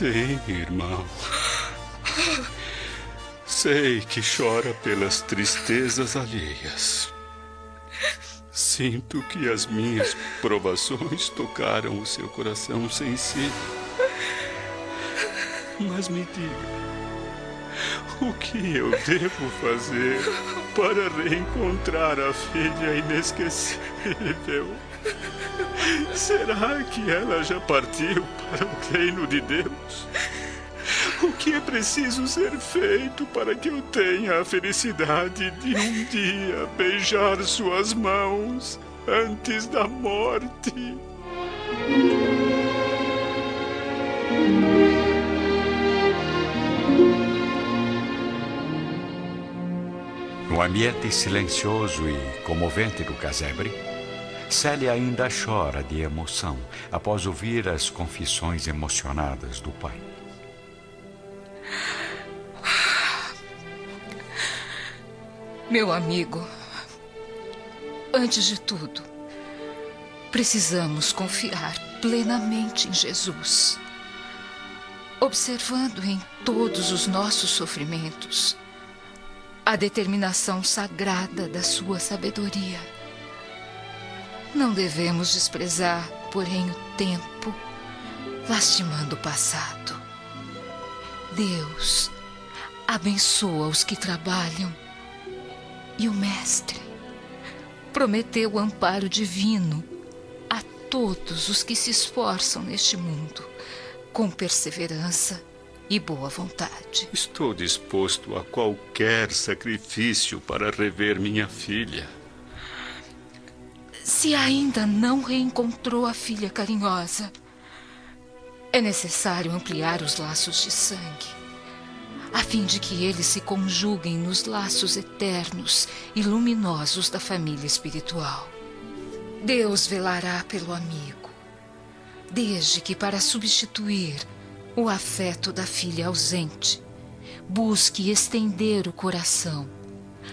Sim, irmão. Sei que chora pelas tristezas alheias. Sinto que as minhas provações tocaram o seu coração sensível. Mas me diga, o que eu devo fazer para reencontrar a filha inesquecível? Será que ela já partiu para o reino de Deus? O que é preciso ser feito para que eu tenha a felicidade de um dia beijar suas mãos antes da morte? No ambiente silencioso e comovente do casebre, Célia ainda chora de emoção após ouvir as confissões emocionadas do pai. Meu amigo, antes de tudo, precisamos confiar plenamente em Jesus. Observando em todos os nossos sofrimentos a determinação sagrada da sua sabedoria. Não devemos desprezar, porém, o tempo, lastimando o passado. Deus abençoa os que trabalham e o Mestre prometeu o amparo divino a todos os que se esforçam neste mundo com perseverança e boa vontade. Estou disposto a qualquer sacrifício para rever minha filha. Se ainda não reencontrou a filha carinhosa, é necessário ampliar os laços de sangue, a fim de que eles se conjuguem nos laços eternos e luminosos da família espiritual. Deus velará pelo amigo, desde que, para substituir o afeto da filha ausente. Busque estender o coração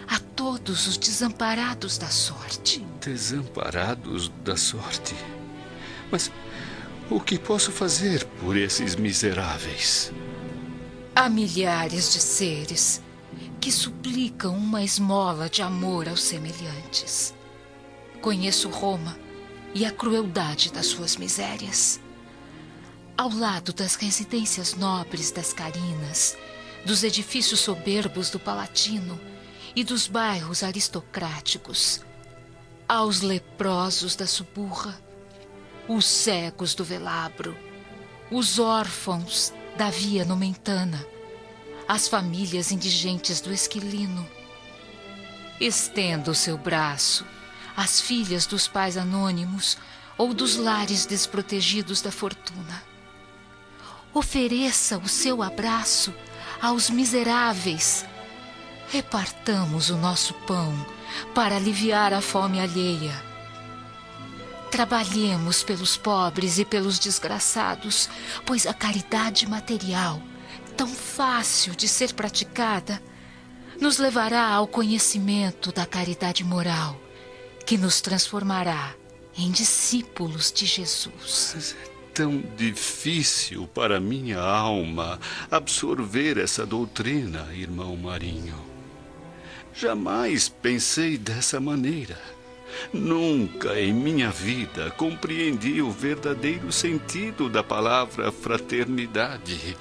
a todos os desamparados da sorte. Desamparados da sorte? Mas o que posso fazer por esses miseráveis? Há milhares de seres que suplicam uma esmola de amor aos semelhantes. Conheço Roma e a crueldade das suas misérias ao lado das residências nobres das Carinas, dos edifícios soberbos do Palatino e dos bairros aristocráticos, aos leprosos da Suburra, os cegos do Velabro, os órfãos da Via Nomentana, as famílias indigentes do Esquilino. Estenda o seu braço às filhas dos pais anônimos ou dos lares desprotegidos da fortuna Ofereça o seu abraço aos miseráveis. Repartamos o nosso pão para aliviar a fome alheia. Trabalhemos pelos pobres e pelos desgraçados, pois a caridade material, tão fácil de ser praticada, nos levará ao conhecimento da caridade moral, que nos transformará em discípulos de Jesus tão difícil para minha alma absorver essa doutrina, irmão Marinho. Jamais pensei dessa maneira. Nunca em minha vida compreendi o verdadeiro sentido da palavra fraternidade.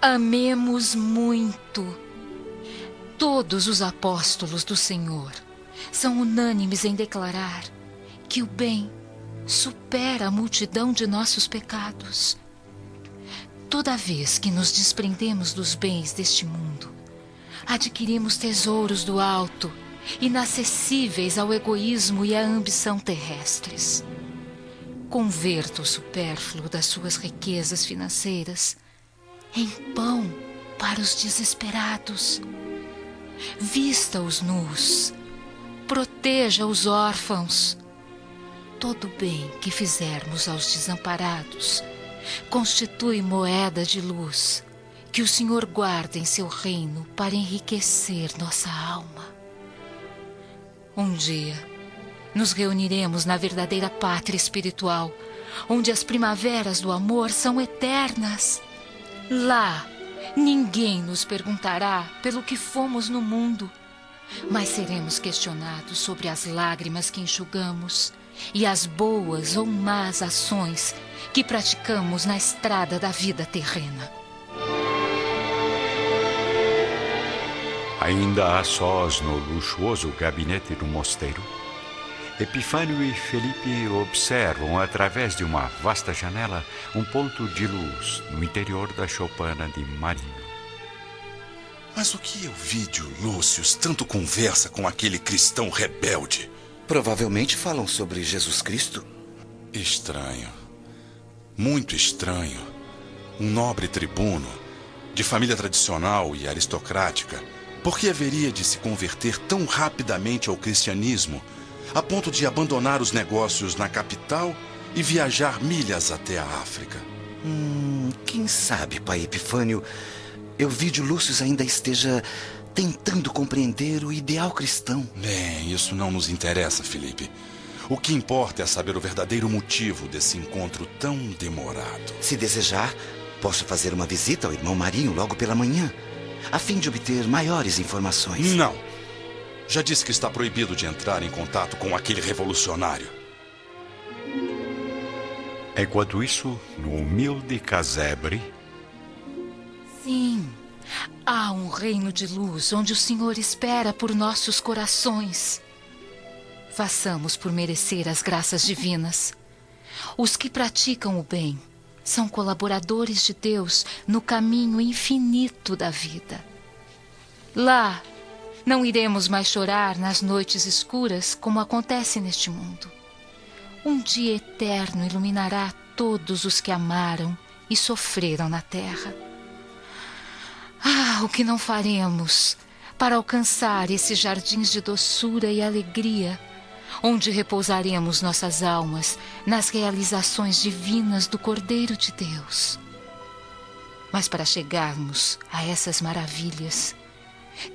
Amemos muito. Todos os apóstolos do Senhor são unânimes em declarar que o bem supera a multidão de nossos pecados. Toda vez que nos desprendemos dos bens deste mundo, adquirimos tesouros do alto, inacessíveis ao egoísmo e à ambição terrestres. Converta o supérfluo das suas riquezas financeiras em pão para os desesperados. Vista os nus, proteja os órfãos, todo bem que fizermos aos desamparados constitui moeda de luz que o Senhor guarda em seu reino para enriquecer nossa alma. Um dia nos reuniremos na verdadeira pátria espiritual, onde as primaveras do amor são eternas. Lá, ninguém nos perguntará pelo que fomos no mundo, mas seremos questionados sobre as lágrimas que enxugamos e as boas ou más ações que praticamos na estrada da vida terrena. Ainda a sós no luxuoso gabinete do mosteiro, Epifânio e Felipe observam através de uma vasta janela um ponto de luz no interior da choupana de Marinho. Mas o que Ovídio Lúcio tanto conversa com aquele cristão rebelde? Provavelmente falam sobre Jesus Cristo. Estranho. Muito estranho. Um nobre tribuno, de família tradicional e aristocrática, por que haveria de se converter tão rapidamente ao cristianismo, a ponto de abandonar os negócios na capital e viajar milhas até a África? Hum, quem sabe, pai Epifânio, Euvídio Lúcio ainda esteja tentando compreender o ideal cristão. Bem, isso não nos interessa, Felipe. O que importa é saber o verdadeiro motivo desse encontro tão demorado. Se desejar, posso fazer uma visita ao irmão Marinho logo pela manhã, a fim de obter maiores informações. Não. Já disse que está proibido de entrar em contato com aquele revolucionário. Enquanto isso, no humilde casebre. Sim, Há um reino de luz onde o Senhor espera por nossos corações. Façamos por merecer as graças divinas. Os que praticam o bem são colaboradores de Deus no caminho infinito da vida. Lá, não iremos mais chorar nas noites escuras como acontece neste mundo. Um dia eterno iluminará todos os que amaram e sofreram na terra. Ah, o que não faremos para alcançar esses jardins de doçura e alegria, onde repousaremos nossas almas nas realizações divinas do Cordeiro de Deus. Mas para chegarmos a essas maravilhas,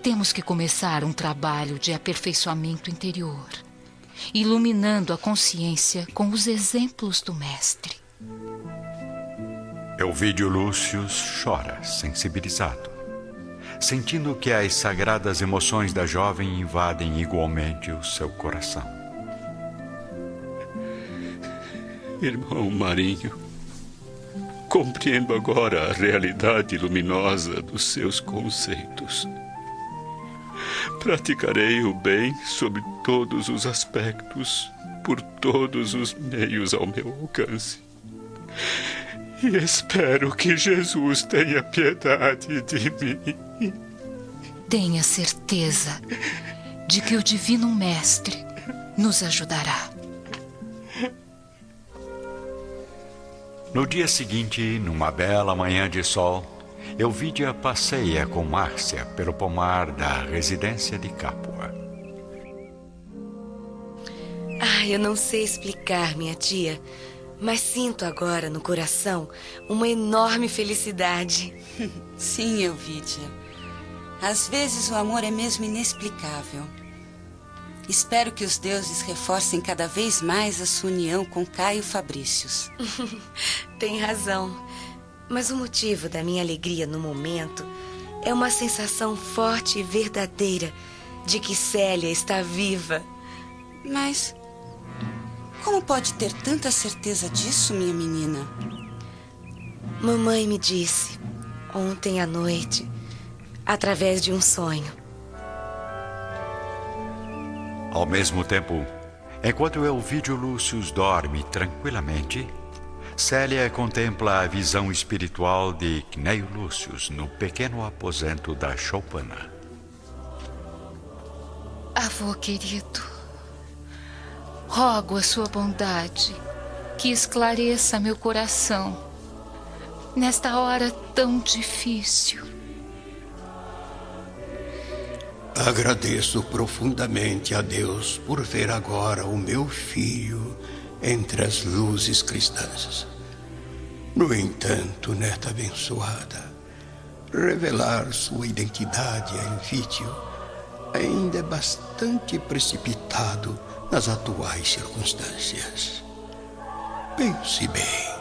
temos que começar um trabalho de aperfeiçoamento interior, iluminando a consciência com os exemplos do Mestre. Elvídio Lúcio chora, sensibilizado sentindo que as sagradas emoções da jovem invadem igualmente o seu coração. Irmão Marinho, compreendo agora a realidade luminosa dos seus conceitos. Praticarei o bem sob todos os aspectos, por todos os meios ao meu alcance. E espero que Jesus tenha piedade de mim. Tenha certeza de que o Divino Mestre nos ajudará. No dia seguinte, numa bela manhã de sol, Elvídia passeia com Márcia pelo pomar da residência de Capua. Ah, eu não sei explicar, minha tia. Mas sinto agora no coração uma enorme felicidade. Sim, Elvídia. Às vezes o amor é mesmo inexplicável. Espero que os deuses reforcem cada vez mais a sua união com Caio Fabrícios. Tem razão. Mas o motivo da minha alegria no momento é uma sensação forte e verdadeira de que Célia está viva. Mas como pode ter tanta certeza disso, minha menina? Mamãe me disse ontem à noite, através de um sonho. Ao mesmo tempo, enquanto Elvídio Lúcio dorme tranquilamente, Célia contempla a visão espiritual de Cneio Lúcio no pequeno aposento da choupana. Avô querido, Rogo a sua bondade que esclareça meu coração nesta hora tão difícil. Agradeço profundamente a Deus por ver agora o meu filho entre as luzes cristãs. No entanto, neta abençoada, revelar sua identidade a Envítio ainda é bastante precipitado nas atuais circunstâncias. Pense bem.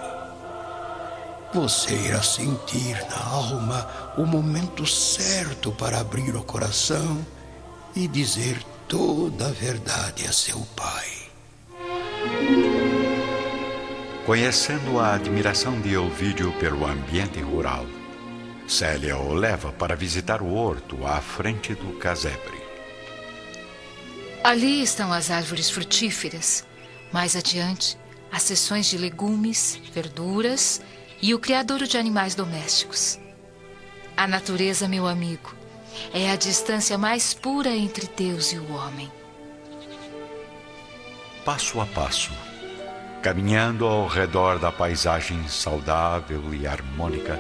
você irá sentir na alma o momento certo para abrir o coração e dizer toda a verdade a seu pai. Conhecendo a admiração de Ovídio pelo ambiente rural, Célia o leva para visitar o horto à frente do casebre. Ali estão as árvores frutíferas. Mais adiante, as seções de legumes, verduras e o criadouro de animais domésticos. A natureza, meu amigo, é a distância mais pura entre Deus e o homem. Passo a passo, caminhando ao redor da paisagem saudável e harmônica,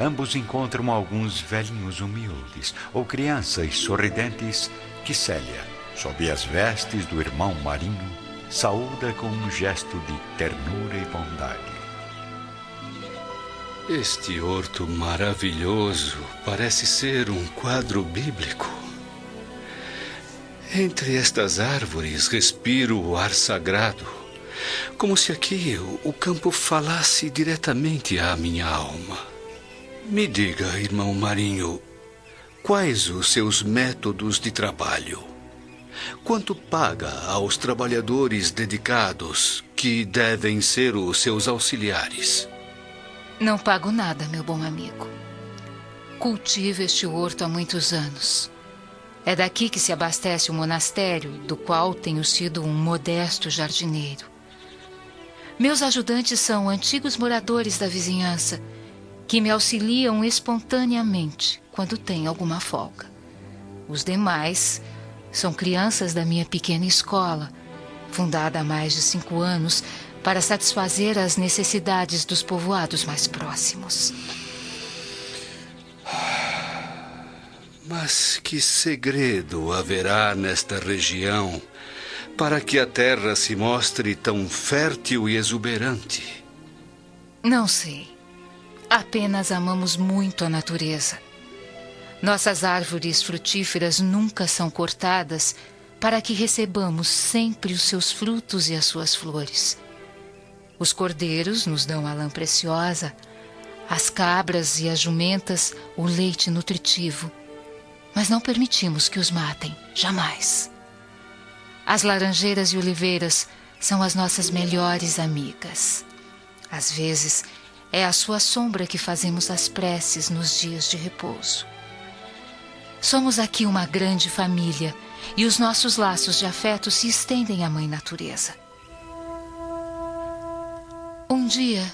ambos encontram alguns velhinhos humildes ou crianças sorridentes que Célia, sob as vestes do irmão Marinho, saúda com um gesto de ternura e bondade. Este horto maravilhoso parece ser um quadro bíblico. Entre estas árvores respiro o ar sagrado, como se aqui o campo falasse diretamente à minha alma. Me diga, irmão Marinho, quais os seus métodos de trabalho? Quanto paga aos trabalhadores dedicados que devem ser os seus auxiliares? Não pago nada, meu bom amigo. Cultivo este horto há muitos anos. É daqui que se abastece o monastério, do qual tenho sido um modesto jardineiro. Meus ajudantes são antigos moradores da vizinhança, que me auxiliam espontaneamente quando tem alguma folga. Os demais são crianças da minha pequena escola, fundada há mais de cinco anos para satisfazer as necessidades dos povoados mais próximos. Mas que segredo haverá nesta região para que a terra se mostre tão fértil e exuberante? Não sei. Apenas amamos muito a natureza. Nossas árvores frutíferas nunca são cortadas para que recebamos sempre os seus frutos e as suas flores. Os cordeiros nos dão a lã preciosa, as cabras e as jumentas o leite nutritivo, mas não permitimos que os matem, jamais. As laranjeiras e oliveiras são as nossas melhores amigas. Às vezes, é a sua sombra que fazemos as preces nos dias de repouso. Somos aqui uma grande família e os nossos laços de afeto se estendem à Mãe Natureza. Um dia,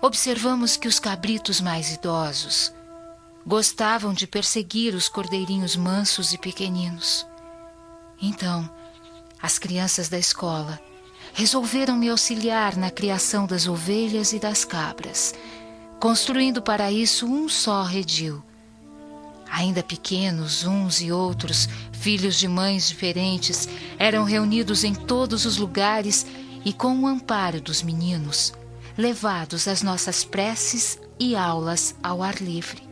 observamos que os cabritos mais idosos gostavam de perseguir os cordeirinhos mansos e pequeninos. Então, as crianças da escola resolveram me auxiliar na criação das ovelhas e das cabras, construindo para isso um só redil. Ainda pequenos, uns e outros, filhos de mães diferentes, eram reunidos em todos os lugares e com o amparo dos meninos, levados às nossas preces e aulas ao ar livre.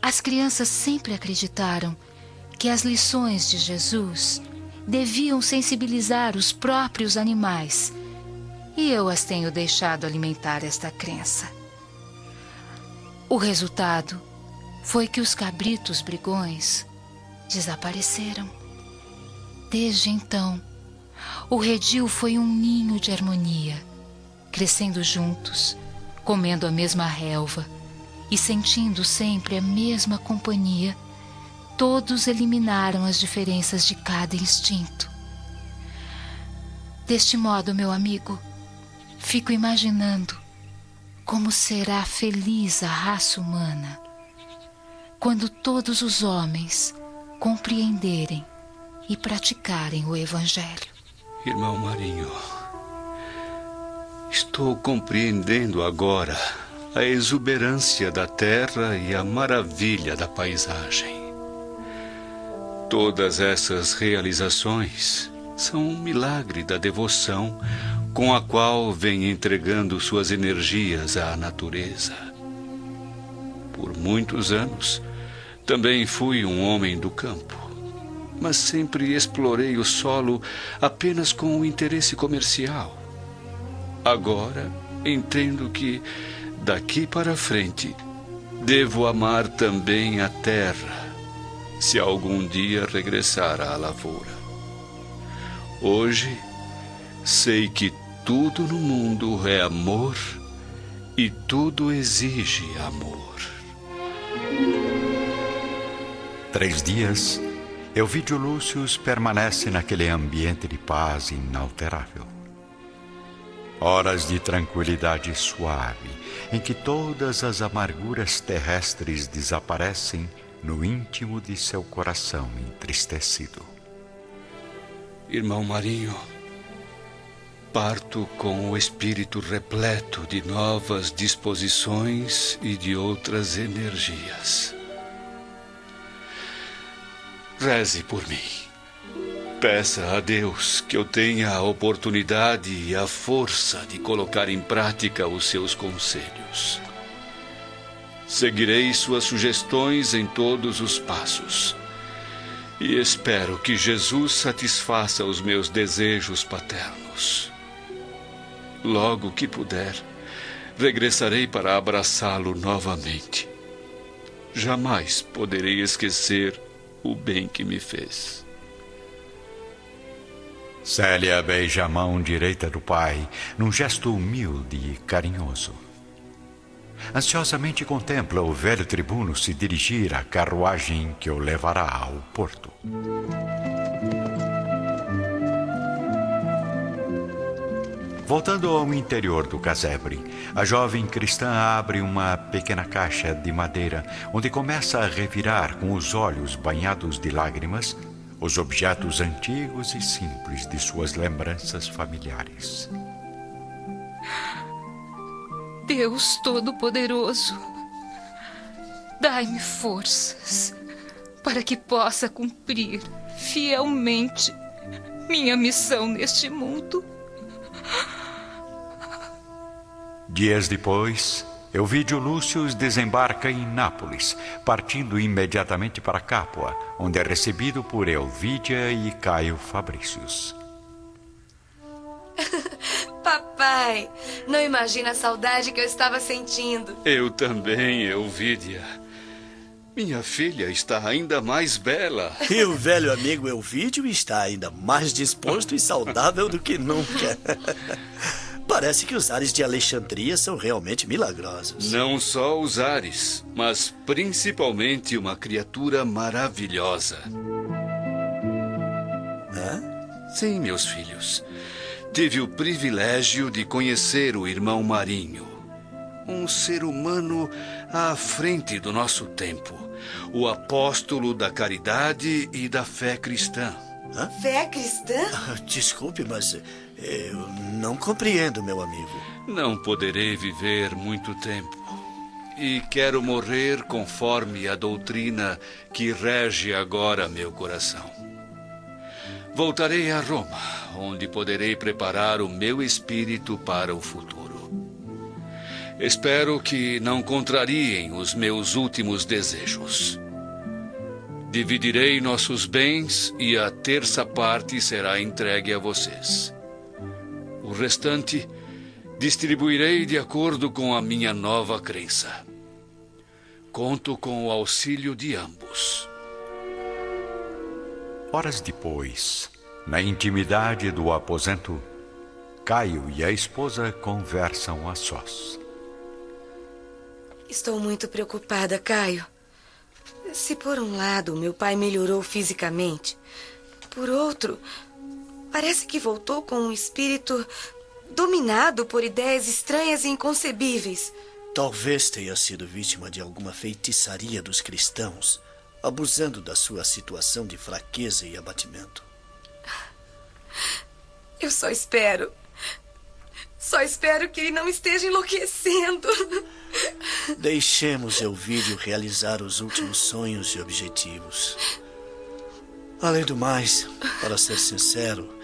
As crianças sempre acreditaram que as lições de Jesus deviam sensibilizar os próprios animais, e eu as tenho deixado alimentar esta crença. O resultado foi que os cabritos brigões desapareceram. Desde então, o redil foi um ninho de harmonia, crescendo juntos, comendo a mesma relva e sentindo sempre a mesma companhia. Todos eliminaram as diferenças de cada instinto. Deste modo, meu amigo, fico imaginando como será feliz a raça humana quando todos os homens compreenderem e praticarem o Evangelho. Irmão Marinho, estou compreendendo agora a exuberância da terra e a maravilha da paisagem. Todas essas realizações são um milagre da devoção com a qual vem entregando suas energias à natureza. Por muitos anos, também fui um homem do campo mas sempre explorei o solo apenas com o interesse comercial. Agora entendo que daqui para frente devo amar também a terra, se algum dia regressar à lavoura. Hoje sei que tudo no mundo é amor e tudo exige amor. Três dias, Elvídio Lúcius permanece naquele ambiente de paz inalterável. Horas de tranquilidade suave, em que todas as amarguras terrestres desaparecem no íntimo de seu coração entristecido. Irmão Marinho, parto com o espírito repleto de novas disposições e de outras energias. Reze por mim. Peça a Deus que eu tenha a oportunidade e a força de colocar em prática os seus conselhos. Seguirei suas sugestões em todos os passos. E espero que Jesus satisfaça os meus desejos paternos. Logo que puder, regressarei para abraçá-lo novamente. Jamais poderei esquecer o bem que me fez. Célia beija a mão direita do pai, num gesto humilde e carinhoso. Ansiosamente contempla o velho tribuno se dirigir à carruagem que o levará ao porto. Voltando ao interior do casebre, a jovem cristã abre uma pequena caixa de madeira, onde começa a revirar com os olhos banhados de lágrimas os objetos antigos e simples de suas lembranças familiares. Deus Todo-Poderoso, dai-me forças para que possa cumprir fielmente minha missão neste mundo. Dias depois, Elvídio Lúcio desembarca em Nápoles, partindo imediatamente para Capua, onde é recebido por Elvídia e Caio Fabricius. Papai, não imagina a saudade que eu estava sentindo. Eu também, Elvídia. Minha filha está ainda mais bela. E o velho amigo Elvídio está ainda mais disposto e saudável do que nunca. Parece que os ares de Alexandria são realmente milagrosos. Não só os ares, mas principalmente uma criatura maravilhosa. Hã? Sim, meus filhos. Tive o privilégio de conhecer o irmão Marinho. Um ser humano à frente do nosso tempo. O apóstolo da caridade e da fé cristã. Hã? Fé cristã? Desculpe, mas eu não compreendo, meu amigo. Não poderei viver muito tempo. E quero morrer conforme a doutrina que rege agora meu coração. Voltarei a Roma, onde poderei preparar o meu espírito para o futuro. Espero que não contrariem os meus últimos desejos. Dividirei nossos bens e a terça parte será entregue a vocês. O restante distribuirei de acordo com a minha nova crença. Conto com o auxílio de ambos. Horas depois, na intimidade do aposento, Caio e a esposa conversam a sós. Estou muito preocupada, Caio. Se por um lado meu pai melhorou fisicamente, por outro, parece que voltou com um espírito dominado por ideias estranhas e inconcebíveis. Talvez tenha sido vítima de alguma feitiçaria dos cristãos, abusando da sua situação de fraqueza e abatimento. Eu só espero. Só espero que ele não esteja enlouquecendo. Deixemos Elvídio realizar os últimos sonhos e objetivos. Além do mais, para ser sincero,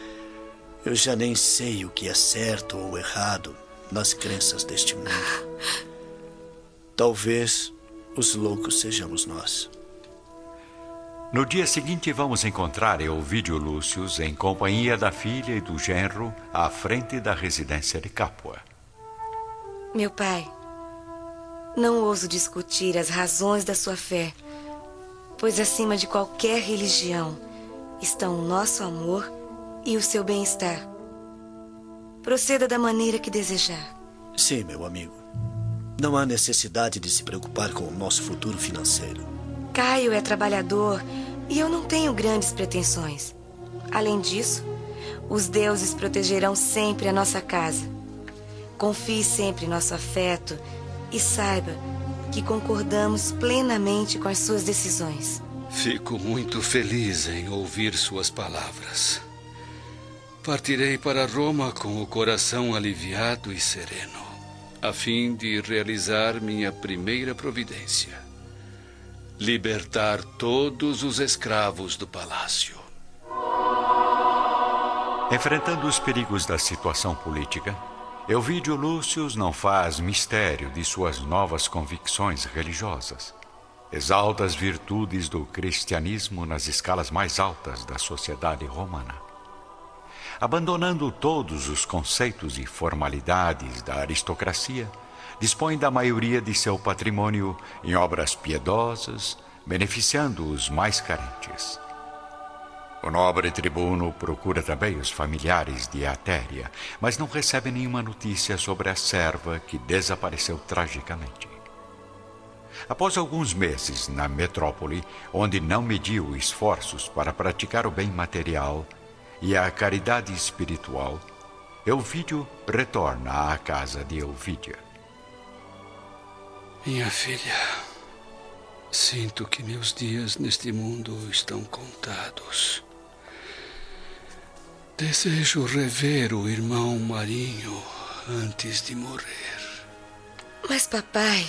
eu já nem sei o que é certo ou errado nas crenças deste mundo. Talvez os loucos sejamos nós. No dia seguinte, vamos encontrar Elvídio Lúcius em companhia da filha e do genro à frente da residência de Capua. Meu pai, não ouso discutir as razões da sua fé, pois acima de qualquer religião estão o nosso amor e o seu bem-estar. Proceda da maneira que desejar. Sim, meu amigo. Não há necessidade de se preocupar com o nosso futuro financeiro. Caio é trabalhador e eu não tenho grandes pretensões. Além disso, os deuses protegerão sempre a nossa casa. Confie sempre em nosso afeto e saiba que concordamos plenamente com as suas decisões. Fico muito feliz em ouvir suas palavras. Partirei para Roma com o coração aliviado e sereno a fim de realizar minha primeira providência: libertar todos os escravos do palácio. Enfrentando os perigos da situação política, Elvídio Lúcio não faz mistério de suas novas convicções religiosas. Exalta as virtudes do cristianismo nas escalas mais altas da sociedade romana abandonando todos os conceitos e formalidades da aristocracia, dispõe da maioria de seu patrimônio em obras piedosas, beneficiando os mais carentes. O nobre tribuno procura também os familiares de Atéria, mas não recebe nenhuma notícia sobre a serva que desapareceu tragicamente. Após alguns meses na metrópole, onde não mediu esforços para praticar o bem material, e a caridade espiritual, Elvídio retorna à casa de Elvídia. Minha filha, sinto que meus dias neste mundo estão contados. Desejo rever o irmão Marinho antes de morrer. Mas, papai,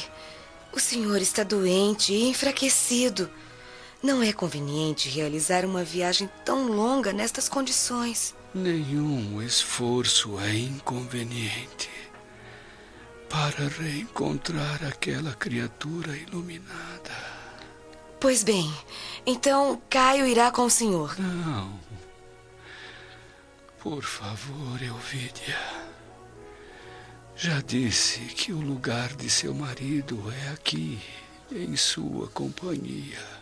o senhor está doente e enfraquecido. Não é conveniente realizar uma viagem tão longa nestas condições. Nenhum esforço é inconveniente para reencontrar aquela criatura iluminada. Pois bem, então Caio irá com o senhor. Não. Por favor, Elvídia. Já disse que o lugar de seu marido é aqui, em sua companhia.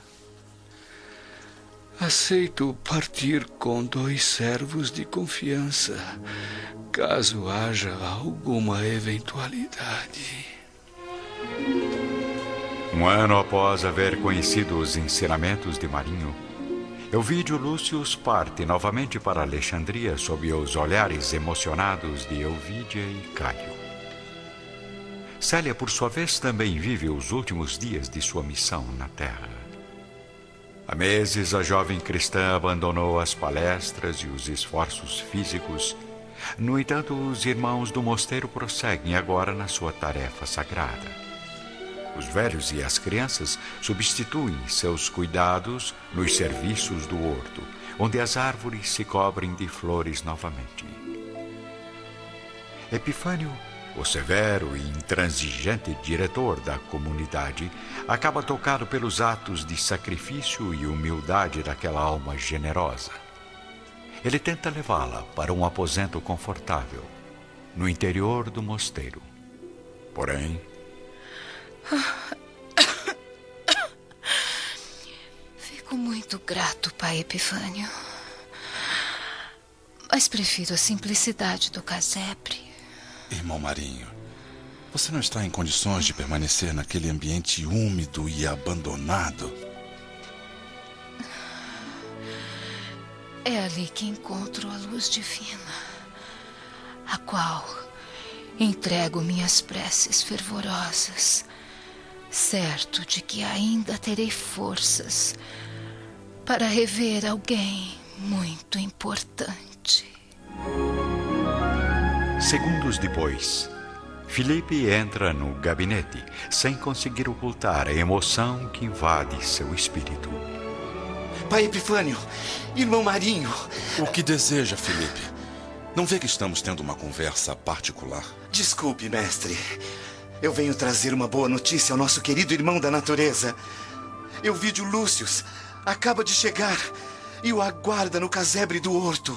Aceito partir com dois servos de confiança, caso haja alguma eventualidade. Um ano após haver conhecido os ensinamentos de Marinho, Elvídio Lúcio parte novamente para Alexandria sob os olhares emocionados de Elvídia e Caio. Célia, por sua vez, também vive os últimos dias de sua missão na Terra. Há meses, a jovem cristã abandonou as palestras e os esforços físicos. No entanto, os irmãos do mosteiro prosseguem agora na sua tarefa sagrada. Os velhos e as crianças substituem seus cuidados nos serviços do horto, onde as árvores se cobrem de flores novamente. Epifânio o severo e intransigente diretor da comunidade acaba tocado pelos atos de sacrifício e humildade daquela alma generosa. Ele tenta levá-la para um aposento confortável, no interior do mosteiro. Porém. Fico muito grato, pai Epifânio. Mas prefiro a simplicidade do casebre. Irmão Marinho, você não está em condições de permanecer naquele ambiente úmido e abandonado? É ali que encontro a luz divina, a qual entrego minhas preces fervorosas, certo de que ainda terei forças para rever alguém muito importante. Segundos depois, Felipe entra no gabinete sem conseguir ocultar a emoção que invade seu espírito. Pai Epifânio, irmão Marinho. O que deseja, Felipe? Não vê que estamos tendo uma conversa particular? Desculpe, mestre. Eu venho trazer uma boa notícia ao nosso querido irmão da natureza. Euvídio Lúcius acaba de chegar e o aguarda no casebre do horto.